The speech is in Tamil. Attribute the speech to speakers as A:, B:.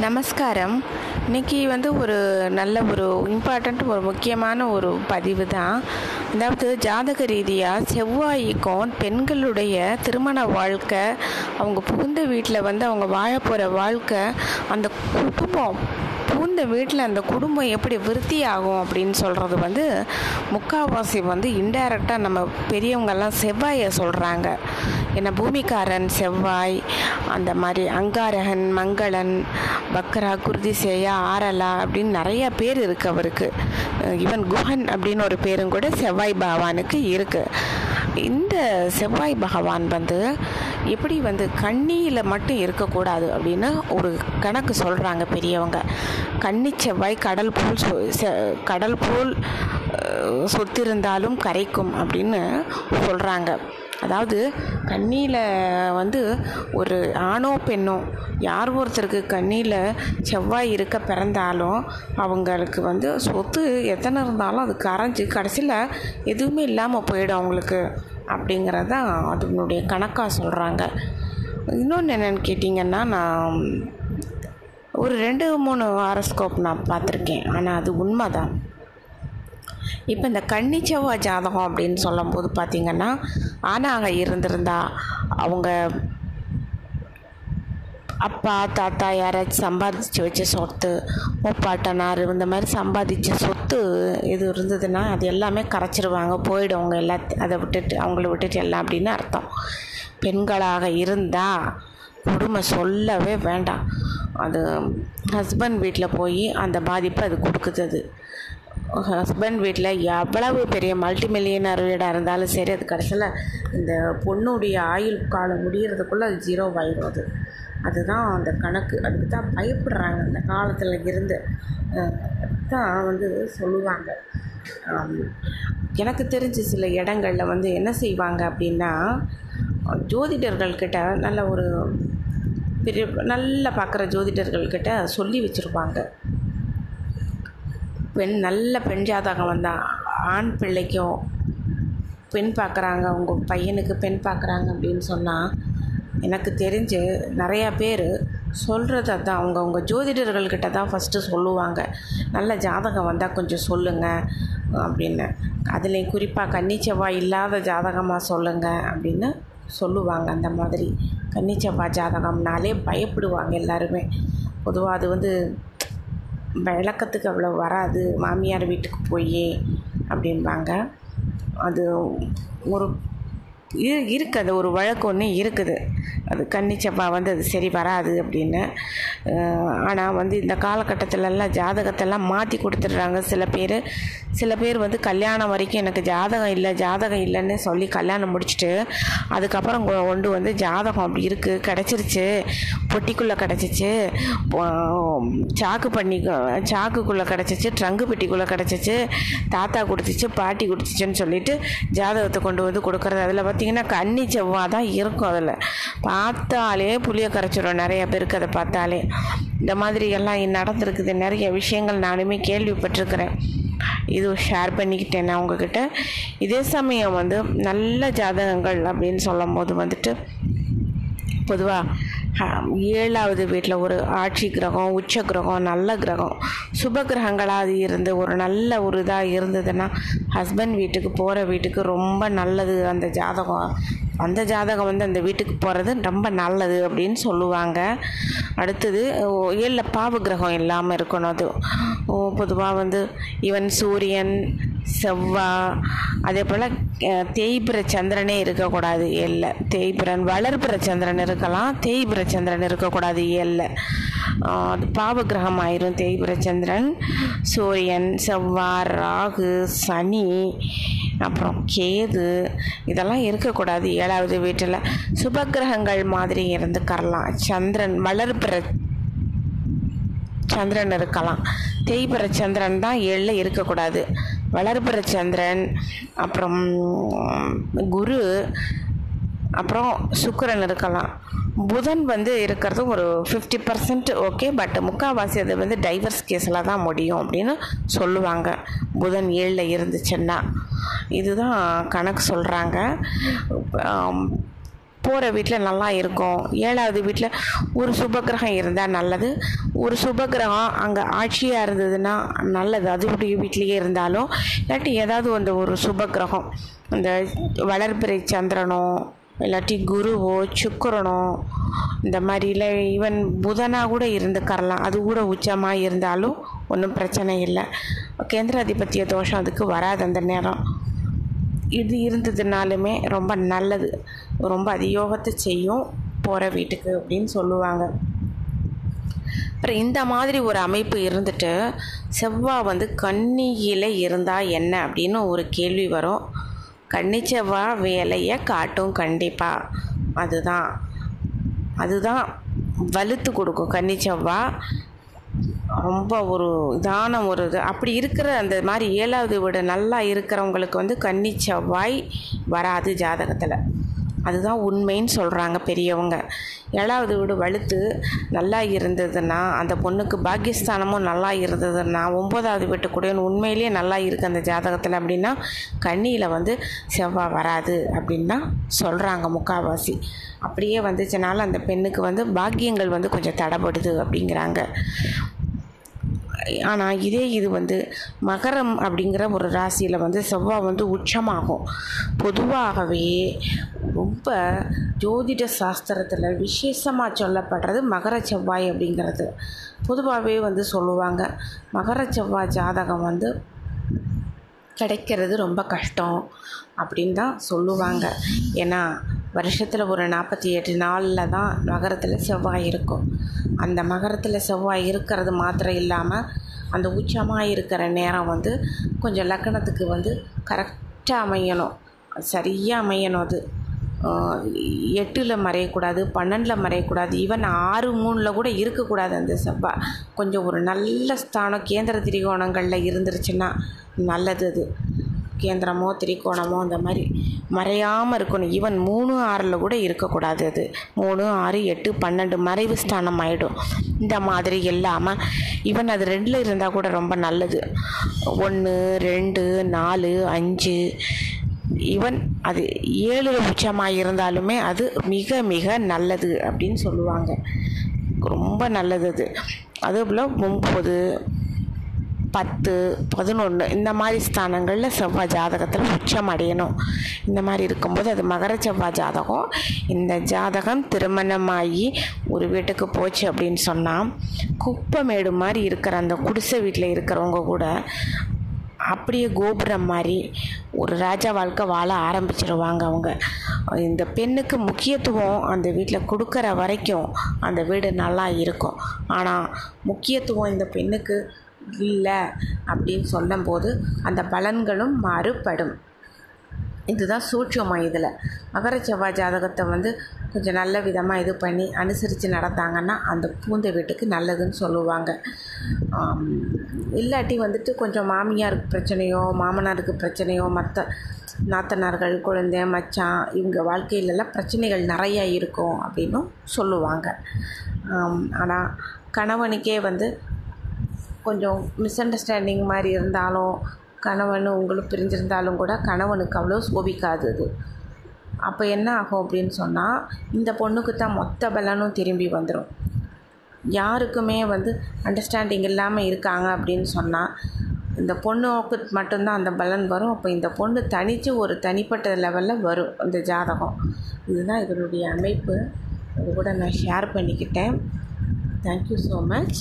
A: நமஸ்காரம். இன்னைக்கு வந்து ஒரு நல்ல ஒரு இம்பார்ட்டண்ட் ஒரு முக்கியமான ஒரு பதிவு தான் அதாவது ஜாதக ரீதியாக செவ்வாய்க்கும் பெண்களுடைய திருமண வாழ்க்கை அவங்க புகுந்த வீட்டில் வந்து அவங்க வாழ போகிற வாழ்க்கை அந்த குடும்பம் பூந்த வீட்டில் அந்த குடும்பம் எப்படி விருத்தி ஆகும் அப்படின்னு சொல்கிறது வந்து முக்காவாசி வந்து இன்டைரக்டாக நம்ம பெரியவங்கெல்லாம் செவ்வாயை சொல்கிறாங்க ஏன்னா பூமிக்காரன் செவ்வாய் அந்த மாதிரி அங்காரகன் மங்களன் பக்ரா குருதிசேயா ஆரலா அப்படின்னு நிறைய பேர் இருக்குது அவருக்கு. ஈவன் குஹன் அப்படின்னு ஒரு பேரும் கூட செவ்வாய் பகவானுக்கு இருக்குது இந்த செவ்வாய் பகவான் வந்து எப்படி வந்து கண்ணியில் மட்டும் இருக்கக்கூடாது அப்படின்னு ஒரு கணக்கு சொல்கிறாங்க பெரியவங்க. கன்னி செவ்வாய் கடல் போல் சொ கடல் போல் சொத்திருந்தாலும் கரைக்கும் அப்படின்னு சொல்கிறாங்க அதாவது கண்ணியில் வந்து ஒரு ஆணோ பெண்ணோ யார் ஒருத்தருக்கு கண்ணியில் செவ்வாய் இருக்க பிறந்தாலும் அவங்களுக்கு வந்து சொத்து எத்தனை இருந்தாலும் அது கரைஞ்சி கடைசியில் எதுவுமே இல்லாமல் போயிடும் அவங்களுக்கு. அப்படிங்கிறது தான் அதனுடைய கணக்காக சொல்கிறாங்க இன்னொன்று என்னென்னு கேட்டிங்கன்னா நான் ஒரு ரெண்டு மூணு ஹாரஸ்கோப் நான் பார்த்துருக்கேன். ஆனால் அது உண்மை தான் இப்போ இந்த கன்னி செவ்வாய் ஜாதகம் அப்படின்னு சொல்லும்போது பார்த்திங்கன்னா ஆணாக இருந்திருந்தா அவங்க அப்பா தாத்தா யாராச்சும் சம்பாதிச்சு வச்ச சொத்து முப்பாட்டனார் இந்த மாதிரி சம்பாதிச்ச சொத்து இது இருந்ததுன்னா அது எல்லாமே கரைச்சிருவாங்க போயிடும் அவங்க எல்லாத்தையும் அதை விட்டுட்டு அவங்கள விட்டுட்டு எல்லாம் அப்படின்னு அர்த்தம். பெண்களாக இருந்தால் கொடுமை சொல்லவே வேண்டாம். அது ஹஸ்பண்ட் வீட்டில் போய் அந்த பாதிப்பை அது கொடுக்குது அது. ஹஸ்பண்ட் வீட்டில் எவ்வளவு பெரிய மல்டி மில்லியனர் வீடாக இருந்தாலும் சரி அது கடைசியில் இந்த பொண்ணுடைய ஆயுள் காலம் முடிகிறதுக்குள்ளே அது ஜீரோ ஆயிடும் அது. அதுதான் அந்த கணக்கு. அதுக்கு தான் பயப்படுறாங்க. அந்த காலத்தில் இருந்து தான் வந்து சொல்லுவாங்க. எனக்கு தெரிஞ்ச சில இடங்களில் வந்து என்ன செய்வாங்க அப்படின்னா ஜோதிடர்கள்கிட்ட நல்ல ஒரு பெரிய நல்லா பார்க்குற ஜோதிடர்கள்கிட்ட சொல்லி வச்சுருப்பாங்க. பெண் நல்ல பெண் ஜாதகம் வந்தால் ஆண் பிள்ளைக்கும் பெண் பார்க்குறாங்க உங்கள் பையனுக்கு பெண் பார்க்குறாங்க அப்படின்னு சொன்னால் எனக்கு தெரிஞ்சு நிறையா பேர் சொல்கிறது தான் அவங்க அவங்க ஜோதிடர்கள்கிட்ட தான் ஃபஸ்ட்டு சொல்லுவாங்க. நல்ல ஜாதகம் வந்தால் கொஞ்சம் சொல்லுங்கள் அப்படின்னு. அதுலேயும் குறிப்பாக கன்னிச்செவ்வாய் இல்லாத ஜாதகமாக சொல்லுங்கள் அப்படின்னு சொல்லுவாங்க அந்த மாதிரி. கன்னிச்செவ்வாய் ஜாதகம்னாலே பயப்படுவாங்க எல்லாருமே. பொதுவாக அது வந்து விளக்கத்துக்கு அவ்வளோ வராது மாமியார் வீட்டுக்கு போய் அப்படிம்பாங்க. அது ஒரு இரு இருக்குது ஒரு வழக்கு ஒன்று இருக்குது. அது கன்னிச்சப்பா வந்து அது சரி வராது அப்படின்னு. ஆனால் வந்து இந்த காலகட்டத்திலலாம் ஜாதகத்தெல்லாம் மாற்றி கொடுத்துட்றாங்க. சில பேர் சில பேர் வந்து கல்யாணம் வரைக்கும் எனக்கு ஜாதகம் இல்லை ஜாதகம் இல்லைன்னு சொல்லி கல்யாணம் முடிச்சுட்டு அதுக்கப்புறம் கொண்டு வந்து ஜாதகம் அப்படி இருக்குது கிடச்சிருச்சு பொட்டிக்குள்ளே கிடச்சிச்சு சாக்கு பண்ணி சாக்குக்குள்ளே கிடச்சிச்சு ட்ரங்கு பெட்டிக்குள்ளே கிடச்சிச்சு தாத்தா கொடுத்துச்சு பாட்டி கொடுத்துச்சுன்னு சொல்லிட்டு ஜாதகத்தை கொண்டு வந்து கொடுக்குறது. அதில் பார்த்தீங்கன்னா கன்னி செவ்வாய் தான் இருக்கும் அதில். பார்த்தாலே புளிய கரைச்சிடும் நிறைய பேருக்கு அதை பார்த்தாலே. இந்த மாதிரி எல்லாம் நடந்திருக்குது. நிறைய விஷயங்கள் நானுமே கேள்விப்பட்டிருக்கிறேன். இது ஷேர் பண்ணிக்கிட்டேன் நான் உங்ககிட்ட. இதே சமயம் வந்து நல்ல ஜாதகங்கள் அப்படின்னு சொல்லும் போது வந்துட்டு பொதுவாக ஏழாவது வீட்டில் ஒரு ஆட்சி கிரகம் உச்ச கிரகம் நல்ல கிரகம். சுப கிரகங்களாக அது இருந்து ஒரு நல்ல ஒரு இதாக இருந்ததுன்னா ஹஸ்பண்ட் வீட்டுக்கு போகிற வீட்டுக்கு ரொம்ப நல்லது அந்த ஜாதகம். அந்த ஜாதகம் வந்து அந்த வீட்டுக்கு போகிறது ரொம்ப நல்லது அப்படின்னு சொல்லுவாங்க. அடுத்தது ஏழில் பாவ கிரகம் இல்லாமல் இருக்கணும். அது பொதுவாக வந்து ஈவன் சூரியன் செவ்வா அதே போல் தேய்பிர சந்திரனே இருக்கக்கூடாது ஏழில். தேய்பிரன் வளர்பிற சந்திரன் இருக்கலாம் தேய்பிர சந்திரன் இருக்கக்கூடாது ஏழில். அது பாவ கிரகம் ஆயிரும். தேய்பிர சந்திரன் சூரியன் செவ்வாய் ராகு சனி அப்புறம் கேது இதெல்லாம் இருக்கக்கூடாது. ஏழாவது வீட்டில் சுபக்கிரகங்கள் மாதிரி இருந்துக்கரலாம் சந்திரன் வளர்பிற சந்திரன் இருக்கலாம். தேய்பிற சந்திரன் தான் ஏழில் இருக்கக்கூடாது. வளர்பிற சந்திரன் அப்புறம் குரு அப்புறம் சுக்கிரன் இருக்கலாம். புதன் வந்து இருக்கிறது ஒரு ஃபிஃப்டி பர்சன்ட் ஓகே பட் முக்கால்வாசி அது வந்து டைவர்ஸ் கேஸில் தான் முடியும் அப்படின்னு சொல்லுவாங்க. புதன் ஏழில் இருந்துச்சுன்னா. இதுதான் கணக்கு சொல்கிறாங்க போகிற வீட்டில் நல்லா இருக்கும். ஏழாவது வீட்டில் ஒரு சுபகிரகம் இருந்தால் நல்லது. ஒரு சுபகிரகம் அங்கே ஆட்சியாக இருந்ததுன்னா நல்லது. அதுபடி வீட்லேயே இருந்தாலும் இல்லாட்டி ஏதாவது அந்த ஒரு சுபகிரகம் இந்த வளர்பிறை சந்திரனோ இல்லாட்டி குருவோ சுக்கரனோ இந்த மாதிரிலாம் ஈவன் புதனாக கூட இருந்துக்கரலாம் அது கூட உச்சமாக இருந்தாலும் ஒன்றும் பிரச்சனை இல்லை. கேந்திராதிபத்திய தோஷம் அதுக்கு வராது அந்த நேரம். இது இருந்ததுனாலுமே ரொம்ப நல்லது. ரொம்ப அதியோகத்தை செய்யும் போகிற வீட்டுக்கு அப்படின்னு சொல்லுவாங்க. அப்புறம் இந்த மாதிரி ஒரு அமைப்பு இருந்துட்டு செவ்வாய் வந்து கன்னியில் இருந்தால் என்ன அப்படின்னு ஒரு கேள்வி வரும். கன்னி வேலையை காட்டும் கண்டிப்பாக அதுதான். அதுதான் வலுத்து கொடுக்கும் கன்னிச்செவ்வா ரொம்ப ஒரு இதான ஒரு இது. அப்படி இருக்கிற அந்த மாதிரி ஏழாவது வீடு நல்லா இருக்கிறவங்களுக்கு வந்து கன்னி செவ்வாய் வராது ஜாதகத்தில். அதுதான் உண்மைன்னு சொல்கிறாங்க பெரியவங்க. ஏழாவது வீடு வலுத்து நல்லா இருந்ததுன்னா அந்த பொண்ணுக்கு பாக்கியஸ்தானமும் நல்லா இருந்ததுன்னா ஒம்பதாவது வீட்டு கூட உண்மையிலேயே நல்லா இருக்குது அந்த ஜாதகத்தில் அப்படின்னா கண்ணியில் வந்து செவ்வாய் வராது அப்படின்னா சொல்கிறாங்க முக்கால்வாசி அப்படியே வந்துச்சுனால அந்த பெண்ணுக்கு வந்து பாக்கியங்கள் வந்து கொஞ்சம் தடைப்படுது அப்படிங்கிறாங்க. ஆனால் இதே இது வந்து மகரம் அப்படிங்கிற ஒரு ராசியில் வந்து செவ்வாய் வந்து உச்சமாகும். பொதுவாகவே ரொம்ப ஜோதிட சாஸ்திரத்தில் விசேஷமாக சொல்லப்படுறது மகர செவ்வாய் அப்படிங்கிறது. பொதுவாகவே வந்து சொல்லுவாங்க மகர செவ்வாய் ஜாதகம் வந்து கிடைக்கிறது ரொம்ப கஷ்டம் அப்படின்னு தான் சொல்லுவாங்க. ஏன்னா வருஷத்தில் ஒரு நாற்பத்தி எட்டு நாளில் தான் மகரத்தில் செவ்வாய் இருக்கும். அந்த மகரத்தில் செவ்வாய் இருக்கிறது மாத்திரம் இல்லாமல் அந்த உச்சமாக இருக்கிற நேரம் வந்து கொஞ்சம் லக்கணத்துக்கு வந்து கரெக்டாக அமையணும். சரியாக அமையணும் அது. எட்டில் மறையக்கூடாது பன்னெண்டில் மறையக்கூடாது ஈவன் ஆறு மூணில் கூட இருக்கக்கூடாது அந்த செவ்வாய். கொஞ்சம் ஒரு நல்ல ஸ்தானம் கேந்திர திரிகோணங்களில் இருந்துருச்சுன்னா நல்லது அது. கேந்திரமோ திரிகோணமோ அந்த மாதிரி மறையாமல் இருக்கணும். ஈவன் மூணு ஆறில் கூட இருக்கக்கூடாது அது. மூணு ஆறு எட்டு பன்னெண்டு மறைவு ஸ்தானம் ஆகிடும் இந்த மாதிரி இல்லாமல் ஈவன் அது ரெண்டில் இருந்தால் கூட ரொம்ப நல்லது. ஒன்று ரெண்டு நாலு அஞ்சு. ஈவன் அது ஏழில் உச்சமாக இருந்தாலுமே அது மிக மிக நல்லது அப்படின்னு சொல்லுவாங்க. ரொம்ப நல்லது அது. அதுபோல் ஒம்பது பத்து பதினொன்று இந்த மாதிரி ஸ்தானங்களில் செவ்வாய் ஜாதகத்தில் உச்சம் அடையணும். இந்த மாதிரி இருக்கும்போது அது மகர செவ்வாய் ஜாதகம். இந்த ஜாதகம் திருமணமாகி ஒரு வீட்டுக்கு போச்சு அப்படின்னு சொன்னால் குப்பமேடு மாதிரி இருக்கிற அந்த குடிசை வீட்டில் இருக்கிறவங்க கூட அப்படியே கோபுரம் மாதிரி ஒரு ராஜா வாழ்க்கை வாழ ஆரம்பிச்சிருவாங்க அவங்க. இந்த பெண்ணுக்கு முக்கியத்துவம் அந்த வீட்டில் கொடுக்குற வரைக்கும் அந்த வீடு நல்லா இருக்கும். ஆனால் முக்கியத்துவம் இந்த பெண்ணுக்கு இல்லை அப்படின்னு சொல்லும்போது அந்த பலன்களும் மாறுபடும். இதுதான் சூட்சமாக இதில். மகர செவ்வாய் ஜாதகத்தை வந்து கொஞ்சம் நல்ல விதமாக இது பண்ணி அனுசரித்து நடந்தாங்கன்னா அந்த பூந்த வீட்டுக்கு நல்லதுன்னு சொல்லுவாங்க. இல்லாட்டி வந்துட்டு கொஞ்சம் மாமியாருக்கு பிரச்சனையோ மாமனாருக்கு பிரச்சனையோ மற்ற நாத்தனார்கள் குழந்தை மச்சான் இவங்க வாழ்க்கையிலலாம் பிரச்சனைகள் நிறையா இருக்கும் அப்படின்னும் சொல்லுவாங்க. ஆனால் கணவனுக்கே வந்து கொஞ்சம் மிஸ் அண்டர்ஸ்டாண்டிங் மாதிரி இருந்தாலும் கணவன் உங்களுக்கு பிரிஞ்சிருந்தாலும் கூட கணவனுக்கு அவ்வளோ சோபிக்காது அது. அப்போ என்ன ஆகும் அப்படின்னு சொன்னால் இந்த பொண்ணுக்கு தான் மொத்த பலனும் திரும்பி வந்துடும் யாருக்குமே வந்து அண்டர்ஸ்டாண்டிங் இல்லாமல் இருக்காங்க அப்படின்னு சொன்னால் இந்த பொண்ணுக்கு மட்டும்தான் அந்த பலன் வரும். அப்போ இந்த பொண்ணு தனித்து ஒரு தனிப்பட்ட லெவலில் வரும் இந்த ஜாதகம். இதுதான் இதனுடைய அமைப்பு. அது கூட நான் ஷேர் பண்ணிக்கிட்டேன். Thank you so much